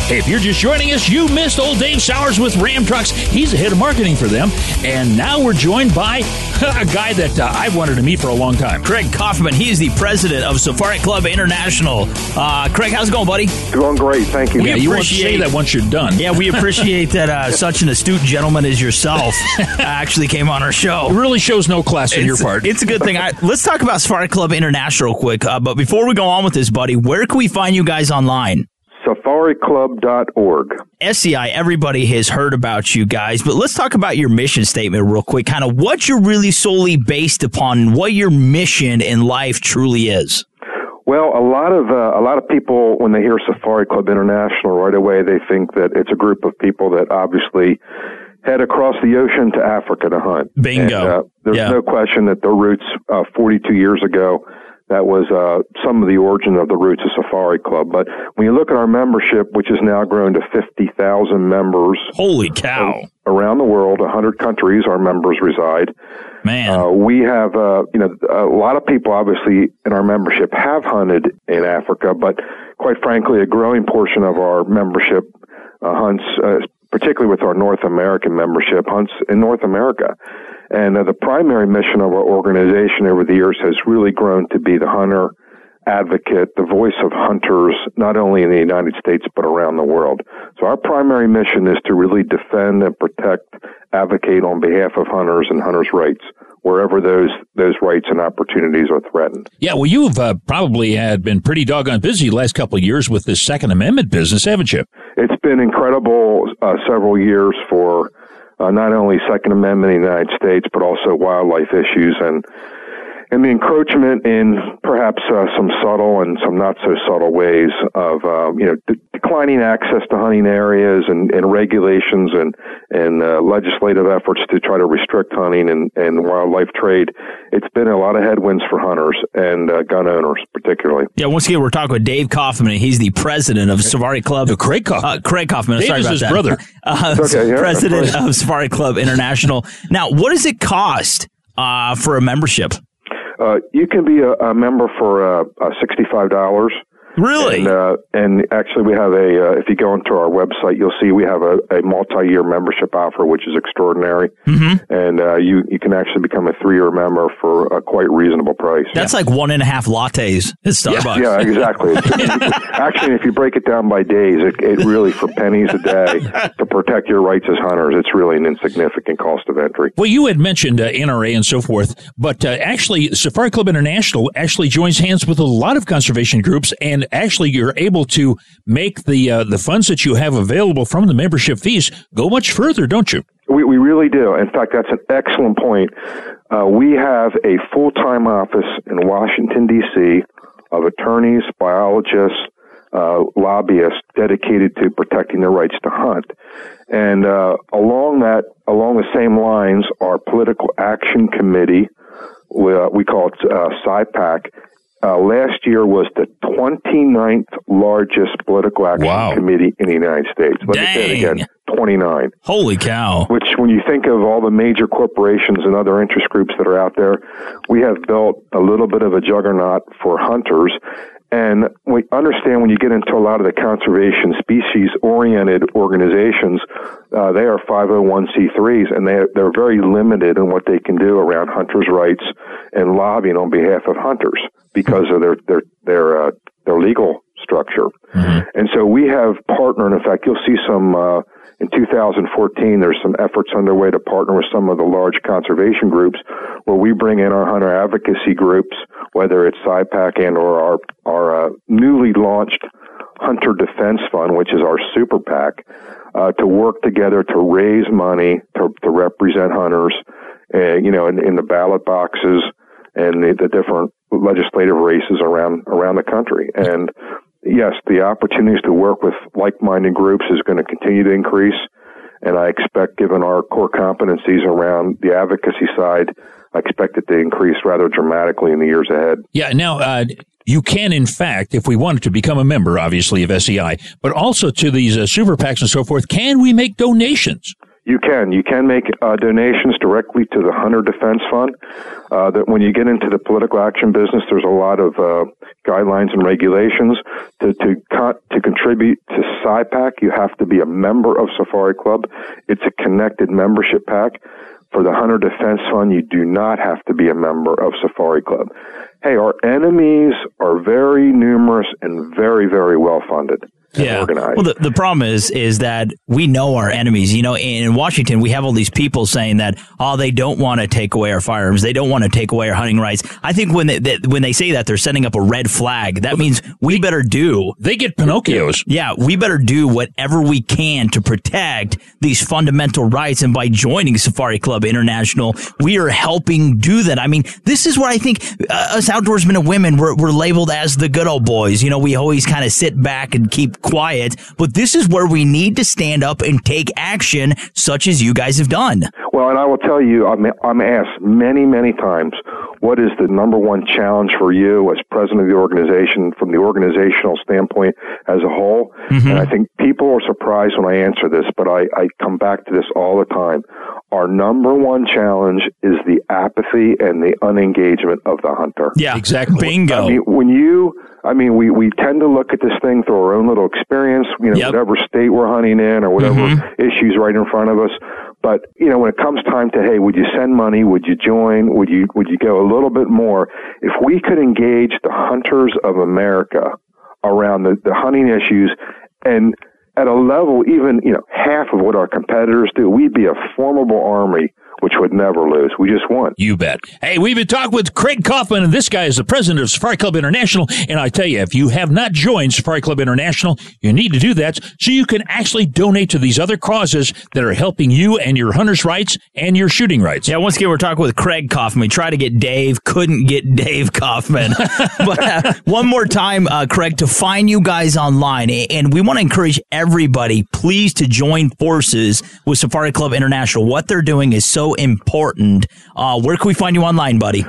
Hey, if you're just joining us, you missed old Dave Sowers with Ram Trucks. He's the head of marketing for them. And now we're joined by *laughs* a guy that uh, I've wanted to meet for a long time. Craig Kauffman. He's the president of Safari Club International. Uh, Craig, how's it going, buddy? Going great. Thank you. We Yeah, you want to appreciate say that once you're done. Yeah, we *laughs* appreciate that uh, such an astute gentleman as yourself actually came on our show. It really shows no class on your part. It's a good thing. I, let's talk about Safari Club International real quick. Uh, but before we go on with this, buddy, where can we find you guys online? SafariClub.org. SCI, everybody has heard about you guys, but let's talk about your mission statement real quick. Kind of what you're really solely based upon, what your mission in life truly is. Well, a lot of uh, a lot of people when they hear Safari Club International right away they think that it's a group of people that obviously head across the ocean to Africa to hunt. Bingo. And, uh, there's Yeah. no question that the roots uh, 42 years ago that was uh, some of the origin of the roots of Safari Club. But when you look at our membership, which has now grown to 50,000 members, holy cow, around the world, 100 countries, our members reside. Man, uh, we have uh, you know a lot of people obviously in our membership have hunted in Africa, but quite frankly, a growing portion of our membership uh, hunts, uh, particularly with our North American membership, hunts in North America. And uh, the primary mission of our organization over the years has really grown to be the hunter advocate, the voice of hunters, not only in the United States, but around the world. So our primary mission is to really defend and protect, advocate on behalf of hunters and hunters' rights wherever those, those rights and opportunities are threatened. Yeah, well, you've uh, probably had been pretty doggone busy the last couple of years with this Second Amendment business, haven't you? It's been incredible uh, several years for uh, not only Second Amendment in the United States, but also wildlife issues and and the encroachment in perhaps uh, some subtle and some not so subtle ways of uh, you know de- declining access to hunting areas and, and regulations and and uh, legislative efforts to try to restrict hunting and, and wildlife trade. It's been a lot of headwinds for hunters and uh, gun owners, particularly. Yeah, once again, we're talking with Dave Kauffman. He's the president of Safari Club. Craig Kauffman. Uh, Craig Kauffman. Dave sorry is about his that. brother. *laughs* Uh, okay, yeah, president of Safari Club International. Now, what does it cost uh, for a membership? Uh, you can be a, a member for uh, uh, sixty-five dollars. Really? And, uh, and actually, we have a. Uh, if you go into our website, you'll see we have a, a multi-year membership offer, which is extraordinary. Mm-hmm. And uh, you you can actually become a three-year member for a quite reasonable price. That's like one and a half lattes at Starbucks. Yeah, exactly. Actually, if you break it down by days, it, it really for pennies a day *laughs* to protect your rights as hunters, it's really an insignificant cost of entry. Well, you had mentioned uh, NRA and so forth, but uh, actually, Safari Club International actually joins hands with a lot of conservation groups, and actually, you're able to make the uh, the funds that you have available from the membership fees go much further, don't you? We, we really do. In fact, that's an excellent point. Uh, we have a full time office in Washington, D.C., of attorneys, biologists, uh, lobbyists dedicated to protecting their rights to hunt. And uh, along that, along the same lines, our political action committee, we, uh, we call it uh, SCI-PAC, uh, last year was the 29th largest political action Wow. committee in the United States. Let me say it again, 29. Holy cow. Which, when you think of all the major corporations and other interest groups that are out there, we have built a little bit of a juggernaut for hunters. And we understand when you get into a lot of the conservation species oriented organizations, uh, they are 501c3s and they, they're very limited in what they can do around hunters' rights and lobbying on behalf of hunters because of their, their, their, uh, their legal structure. And so we have partnered. In fact, you'll see some uh, in 2014. There's some efforts underway to partner with some of the large conservation groups, where we bring in our hunter advocacy groups, whether it's SCI-PAC and or our our uh, newly launched Hunter Defense Fund, which is our super PAC, uh, to work together to raise money to, to represent hunters, uh, you know, in, in the ballot boxes and the, the different legislative races around around the country. And yes, the opportunities to work with like-minded groups is going to continue to increase. And I expect, given our core competencies around the advocacy side, I expect it to increase rather dramatically in the years ahead. Yeah. Now, uh, you can, in fact, if we wanted to become a member, obviously, of SCI, but also to these uh, super PACs and so forth, can we make donations? You can. You can make uh, donations directly to the Hunter Defense Fund. Uh, that when you get into the political action business, there's a lot of uh, guidelines and regulations to to co- to contribute to SCI-PAC. You have to be a member of Safari Club. It's a connected membership pack. For the Hunter Defense Fund, you do not have to be a member of Safari Club. Hey, our enemies are very numerous and very, very well funded. Yeah. organized. Well, the, the problem is is that we know our enemies. You know, in Washington, we have all these people saying that oh, they don't want to take away our firearms, they don't want to take away our hunting rights. I think when they, that when they say that, they're setting up a red flag. That means we better do. They get Pinocchios. Yeah, we better do whatever we can to protect these fundamental rights. And by joining Safari Club International, we are helping do that. I mean, this is where I think uh, us outdoorsmen and women we're, we're labeled as the good old boys. You know, we always kind of sit back and keep quiet, but this is where we need to stand up and take action, such as you guys have done. Well, and I will tell you, I'm, I'm asked many, many times, what is the number one challenge for you as president of the organization from the organizational standpoint as a whole? Mm-hmm. And I think people are surprised when I answer this, but I, I come back to this all the time. Our number one challenge is the apathy and the unengagement of the hunter. Yeah, exactly. Bingo. I mean, when you, I mean, we, we tend to look at this thing through our own little experience, you know, whatever state we're hunting in or whatever mm-hmm. issues right in front of us. But, you know, when it comes time to, hey, would you send money? Would you join? Would you, would you go a little bit more? If we could engage the hunters of America around the, the hunting issues and at a level even, you know, half of what our competitors do, we'd be a formidable army which would never lose. We just won. You bet. Hey, we've been talking with Craig Kauffman, and this guy is the president of Safari Club International. And I tell you, if you have not joined Safari Club International, you need to do that so you can actually donate to these other causes that are helping you and your hunter's rights and your shooting rights. Yeah, once again, we're talking with Craig Kauffman. We tried to get Dave, couldn't get Dave Kauffman. *laughs* but uh, one more time, uh, Craig, to find you guys online, and we want to encourage everybody, please, to join forces with Safari Club International. What they're doing is so important. Uh, where can we find you online, buddy?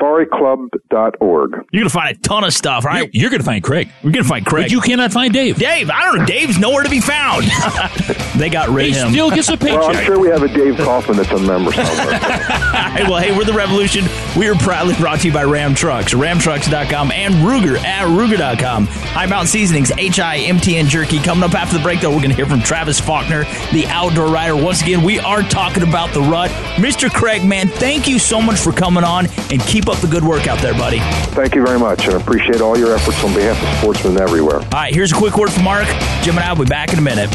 SafariClub.org. You're gonna find a ton of stuff, right? You're gonna find Craig. We're gonna find Craig. But you cannot find Dave. Dave, I don't know. Dave's nowhere to be found. *laughs* they got rid He of him. still gets a Well, I'm sure we have a Dave Kauffman that's a member somewhere. *laughs* Hey, well, hey, we're the Revolution. We are proudly brought to you by Ram Trucks, ramtrucks.com, and Ruger at Ruger.com. High Mountain Seasonings, HIMTN Jerky. Coming up after the break, though, we're going to hear from Travis Faulkner, the outdoor rider. Once again, we are talking about the rut. Mr. Craig, man, thank you so much for coming on, and keep up the good work out there, buddy. Thank you very much, and appreciate all your efforts on behalf of sportsmen everywhere. All right, here's a quick word from Mark. Jim and I will be back in a minute.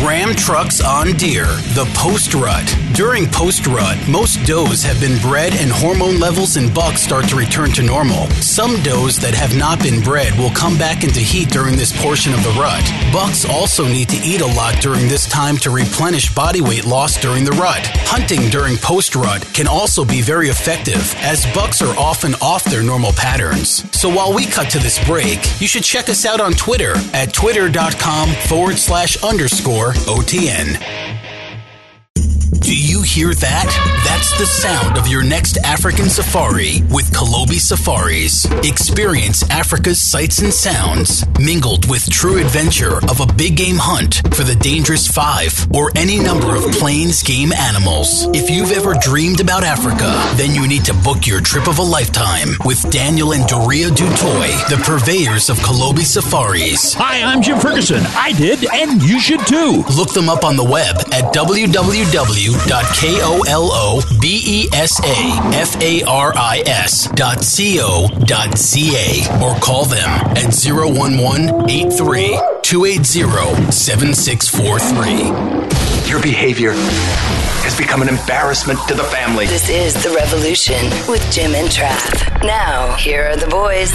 Ram Trucks on Deer, the post rut. During post rut, most does have been bred and hormone levels in bucks start to return to normal. Some does that have not been bred will come back into heat during this portion of the rut. Bucks also need to eat a lot during this time to replenish body weight lost during the rut. Hunting during post rut can also be very effective as bucks are often off their normal patterns. So while we cut to this break, you should check us out on Twitter at twitter.com forward slash underscore OTN. Do you hear that? That's the sound of your next African safari with Kolobi Safaris. Experience Africa's sights and sounds, mingled with true adventure of a big game hunt for the dangerous five or any number of plains game animals. If you've ever dreamed about Africa, then you need to book your trip of a lifetime with Daniel and Doria du Toit, the purveyors of Kolobi Safaris. Hi, I'm Jim Ferguson. I did, and you should too. Look them up on the web at www www.kolobfaris.co.za or call them at 011 280 7643. Your behavior has become an embarrassment to the family. This is The Revolution with Jim and Trav. Now, here are the boys.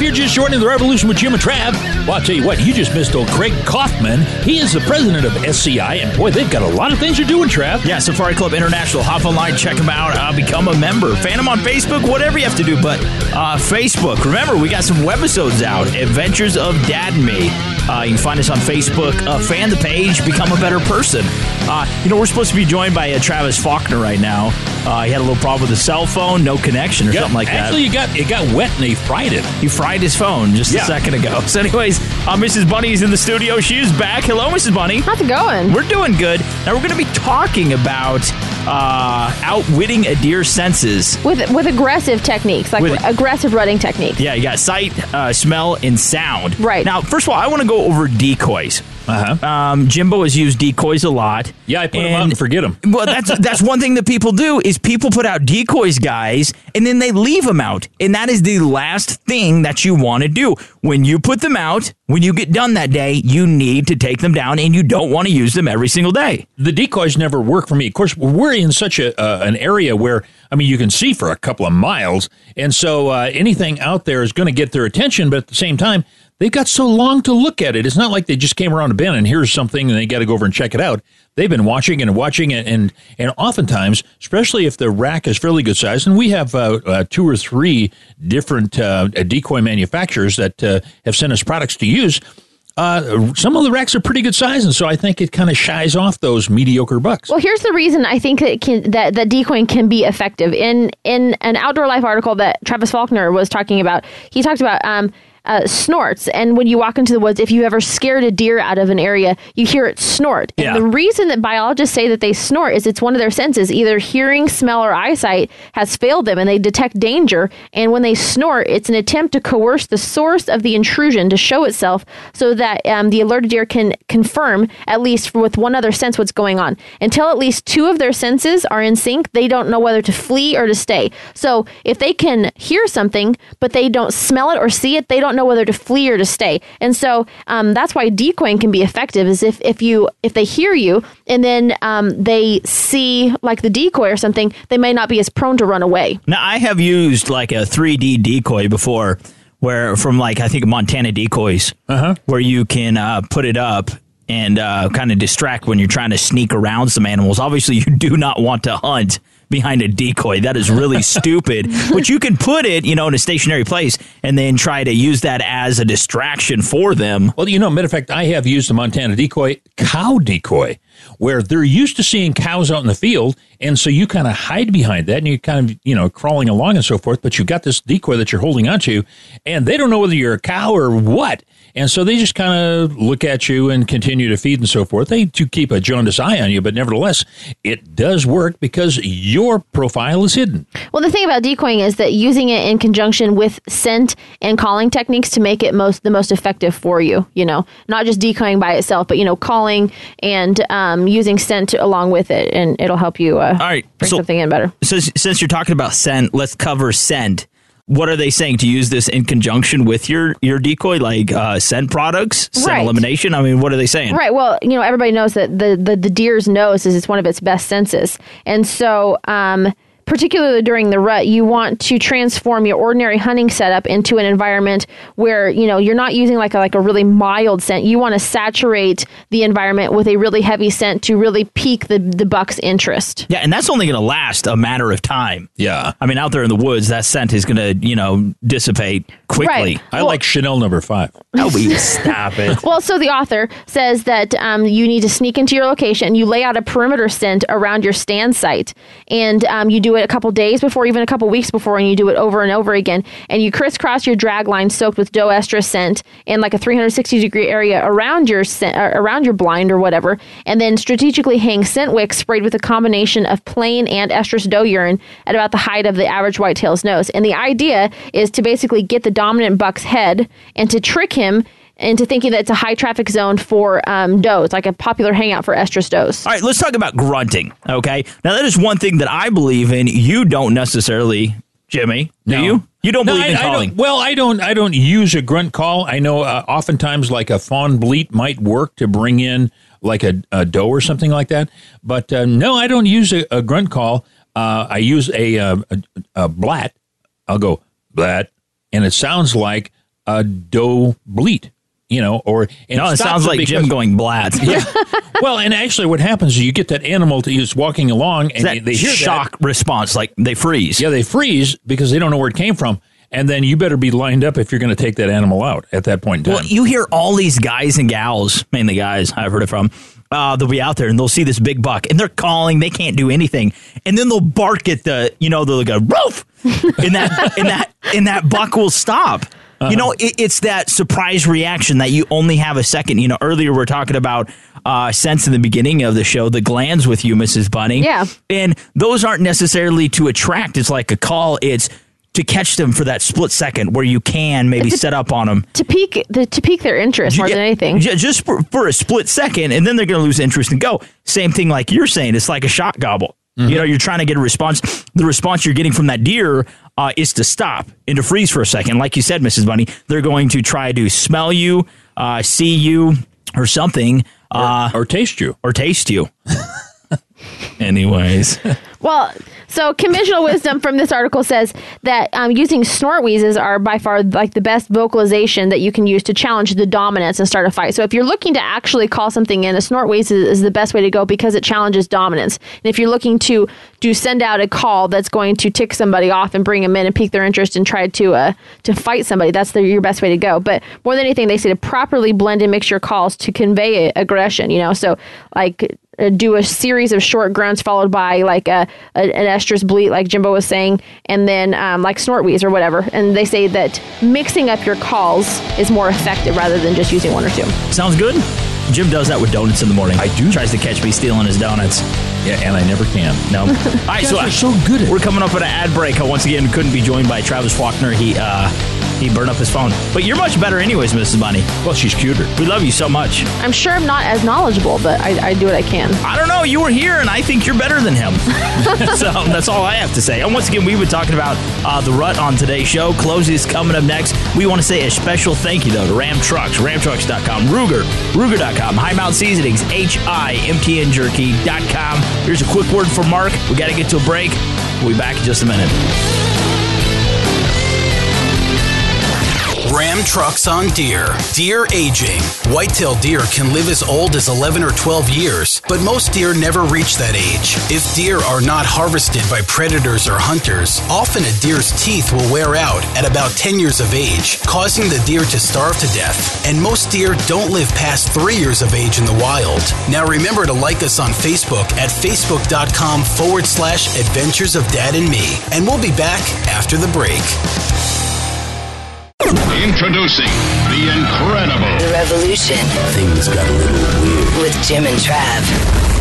If you're just joining the revolution with Jim and Trav, well, I'll tell you what, you just missed old Craig Kauffman. He is the president of SCI, and boy, they've got a lot of things you're doing, Trav. Yeah, Safari Club International. Hop online, check them out, uh, become a member. Fan them on Facebook, whatever you have to do. But uh, Facebook, remember, we got some webisodes out Adventures of Dad and Me. Uh, you can find us on Facebook. Uh, fan the page, become a better person. Uh, you know, we're supposed to be joined by uh, Travis Faulkner right now. Uh, he had a little problem with his cell phone, no connection or Yeah, something like that. Actually, you got it got wet and he fried it. He fried his phone just Yeah. a second ago. *laughs* So, anyways, uh, Mrs. Bunny is in the studio. She is back. Hello, Mrs. Bunny. How's it going? We're doing good. Now we're going to be talking about uh, outwitting a deer's senses. With with aggressive techniques, like With- aggressive running techniques. Yeah, you got sight, uh, smell, and sound. Right. Now, first of all, I want to go over decoys. Uh-huh. Um, Jimbo has used decoys a lot. Yeah, I put them out and forget them. Well, that's *laughs* that's one thing that people do is people put out decoys, guys, and then they leave them out, and that is the last thing that you want to do. When you put them out, when you get done that day, you need to take them down, and you don't want to use them every single day. The decoys never work for me. Of course, we're in such a uh, an area where I mean you can see for a couple of miles, and so uh, anything out there is going to get their attention. But at the same time, they've got so long to look at it. It's not like they just came around a bend and here's something and they got to go over and check it out. They've been watching and watching it, and and oftentimes, especially if the rack is fairly good size, and we have uh, uh, two or three different uh, decoy manufacturers that uh, have sent us products to use. Uh, some of the racks are pretty good size, and so I think it kind of shies off those mediocre bucks. Well, here's the reason I think that can, that that decoying can be effective. In in an outdoor life article that Travis Faulkner was talking about, he talked about um, uh, snorts. And when you walk into the woods, if you ever scared a deer out of an area, you hear it snort. And Yeah. the reason that biologists say that they snort is it's one of their senses. Either hearing, smell, or eyesight has failed them and they detect danger. And when they snort, it's an attempt to coerce the source of the intrusion to show itself so that um, the alerted deer can confirm, at least with one other sense, what's going on. Until at least two of their senses are in sync, they don't know whether to flee or to stay. So if they can hear something, but they don't smell it or see it, they don't know whether to flee or to stay. And so um, that's why decoying can be effective. Is if if you if they hear you and then um, they see like the decoy or something, they may not be as prone to run away. Now, I have used like a 3D decoy before, where from like I think Montana decoys, Uh-huh. where you can uh, put it up and uh, kind of distract when you're trying to sneak around some animals. Obviously, you do not want to hunt behind a decoy. That is really *laughs* stupid. But you can put it, you know, in a stationary place and then try to use that as a distraction for them. Well, you know, matter of fact, I have used a Montana decoy, cow decoy, where they're used to seeing cows out in the field, and so you kind of hide behind that, and you kind of, you know, crawling along and so forth. But you've got this decoy that you're holding onto, and they don't know whether you're a cow or what, and so they just kind of look at you and continue to feed and so forth. They do keep a jaundiced eye on you, but nevertheless, it does work because your profile is hidden. Well, the thing about decoying is that using it in conjunction with scent and calling techniques to make it most the most effective for you. You know, not just decoying by itself, but you know, calling and um, using scent along with it, and it'll help you uh, All right, bring so- something in better. So, since you're talking about scent, let's cover scent. What are they saying to use this in conjunction with your your decoy, like uh, scent products, scent Right. elimination? I mean, what are they saying? Right. Well, you know, everybody knows that the, the, the deer's nose is it's one of its best senses. And so, um, particularly during the rut, you want to transform your ordinary hunting setup into an environment where, you know, you're not using like a, like a really mild scent. You want to saturate the environment with a really heavy scent to really pique the, the buck's interest. Yeah, and that's only going to last a matter of time. Yeah. I mean, out there in the woods, that scent is going to, you know, dissipate quickly. Right. I like Chanel number five. Oh, we *laughs* stop it. *laughs* Well, so the author says that um, you need to sneak into your location. You lay out a perimeter scent around your stand site, and um, you do it a couple days before, even a couple weeks before, and you do it over and over again. And you crisscross your drag line soaked with doe estrus scent in like a 360 degree area around your scent, uh, around your blind or whatever, and then strategically hang scent wicks sprayed with a combination of plain and estrus doe urine at about the height of the average whitetail's nose. And the idea is to basically get the dominant buck's head and to trick him into thinking that it's a high traffic zone for um, does, like a popular hangout for estrus does. All right, let's talk about grunting. Okay, now that is one thing that I believe in. You don't necessarily, Jimmy. Do No. you? You don't No, believe I- in I don't- calling? well, I don't. I don't use a grunt call. I know uh, oftentimes like a fawn bleat might work to bring in like a, a doe or something like that. But uh, no, I don't use a, a grunt call. Uh, I use a, uh, a a blat. I'll go blat, and it sounds like a doe bleat. You know, or No, it sounds like Jim going blat. *laughs* Yeah. well, and actually, what happens is you get that animal to is walking along, and that they, they hear that. shock response, like they freeze. Yeah, they freeze because they don't know where it came from. And then you better be lined up if you're going to take that animal out at that point in time. Well, you hear all these guys and gals, mainly guys, I've heard it from. Uh, they'll be out there and they'll see this big buck and they're calling. They can't do anything, and then they'll bark at the, you know, they'll go roof, *laughs* and that, and that, and that buck will stop. You know, it, it's that surprise reaction that you only have a second. You know, earlier we are talking about uh, sense in the beginning of the show, the glands with you, Mrs. Bunny. Yeah. And those aren't necessarily to attract. It's like a call. It's to catch them for that split second where you can maybe set up on them. To pique the, to pique their interest more Yeah, than anything. ju- Just for, for a split second, and then they're going to lose interest and go. Same thing like you're saying. It's like a shot gobble. You know, you're trying to get a response. The response you're getting from that deer uh, is to stop and to freeze for a second. Like you said, Mrs. Bunny, they're going to try to smell you, uh, see you, or something. Uh, or taste you. Or taste you. *laughs* Anyways. *laughs* Well, so conventional wisdom from this article says that um, using snort wheezes are by far like the best vocalization that you can use to challenge the dominance and start a fight. So if you're looking to actually call something in, a snort wheeze is, is the best way to go because it challenges dominance. And if you're looking to to send out a call that's going to tick somebody off and bring them in and pique their interest and try to uh, to fight somebody, that's the, your best way to go. But more than anything, they say to properly blend and mix your calls to convey aggression. You know, so like do a series of short grunts followed by like a, a an estrus bleat, like Jimbo was saying, and then um, like snort wheeze or whatever. And they say that mixing up your calls is more effective rather than just using one or two. Sounds good. Jim does that with donuts in the morning. I do. Tries to catch me stealing his donuts. Yeah, and I never can. No. *laughs* All right, so, guys are so good at We're coming up on an ad break. I once again couldn't be joined by Travis Faulkner. He uh, he burned up his phone, but you're much better, anyways, Mrs. Bunny. Well, she's cuter. We love you so much. I'm sure I'm not as knowledgeable, but I, I do what I can. I don't know. You were here, and I think you're better than him. *laughs* so that's all I have to say. And once again, we've been talking about uh, the rut on today's show. Closes coming up next. We want to say a special thank you, though, to Ram Trucks, ramtrucks.com, Ruger, Ruger.com, High Mount Seasonings, H-I-M-T-N Jerky.com. Here's a quick word for Mark. We got to get to a break. We'll be back in just a minute. Ram trucks on deer. Deer aging. Whitetail deer can live as old as 11 or 12 years, but most deer never reach that age. If deer are not harvested by predators or hunters, often a deer's teeth will wear out at about 10 years of age, causing the deer to starve to death. And most deer don't live past 3 years of age in the wild. Now remember to like us on Facebook at facebook.com forward slash adventures of dad and me. And we'll be back after the break. Introducing the incredible The Revolution. Things got a little weird. With Jim and Trav.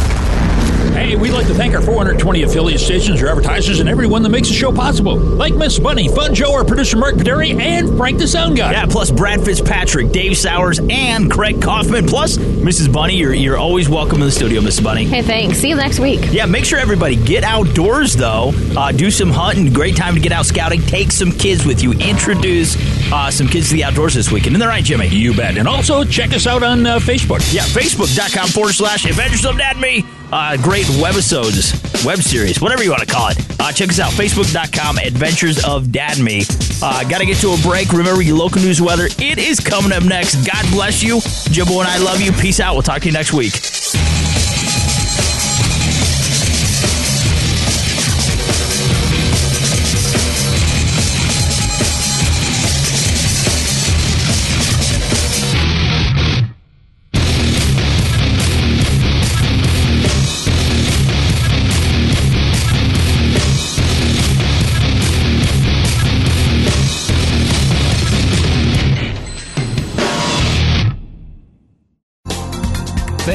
Hey, we'd like to thank our 420 affiliate stations, our advertisers, and everyone that makes the show possible. Like Miss Bunny, Fun Joe, our producer Mark Paderi, and Frank the Sound Guy. Yeah, plus Brad Fitzpatrick, Dave Sowers, and Craig Kauffman. Plus, Mrs. Bunny, you're, you're always welcome in the studio, Mrs. Bunny. Hey, thanks. See you next week. Yeah, make sure everybody get outdoors, though. Uh, do some hunting. Great time to get out scouting. Take some kids with you. Introduce uh, some kids to the outdoors this weekend. Isn't that right, Jimmy? You bet. And also, check us out on uh, Facebook. Yeah, facebook.com forward slash Adventures of Dad Me. Uh, great webisodes, web series, whatever you want to call it. Uh, check us out, facebook.com, Adventures of Dad Me. Uh, Got to get to a break. Remember your local news weather. It is coming up next. God bless you. Jimbo and I love you. Peace out. We'll talk to you next week.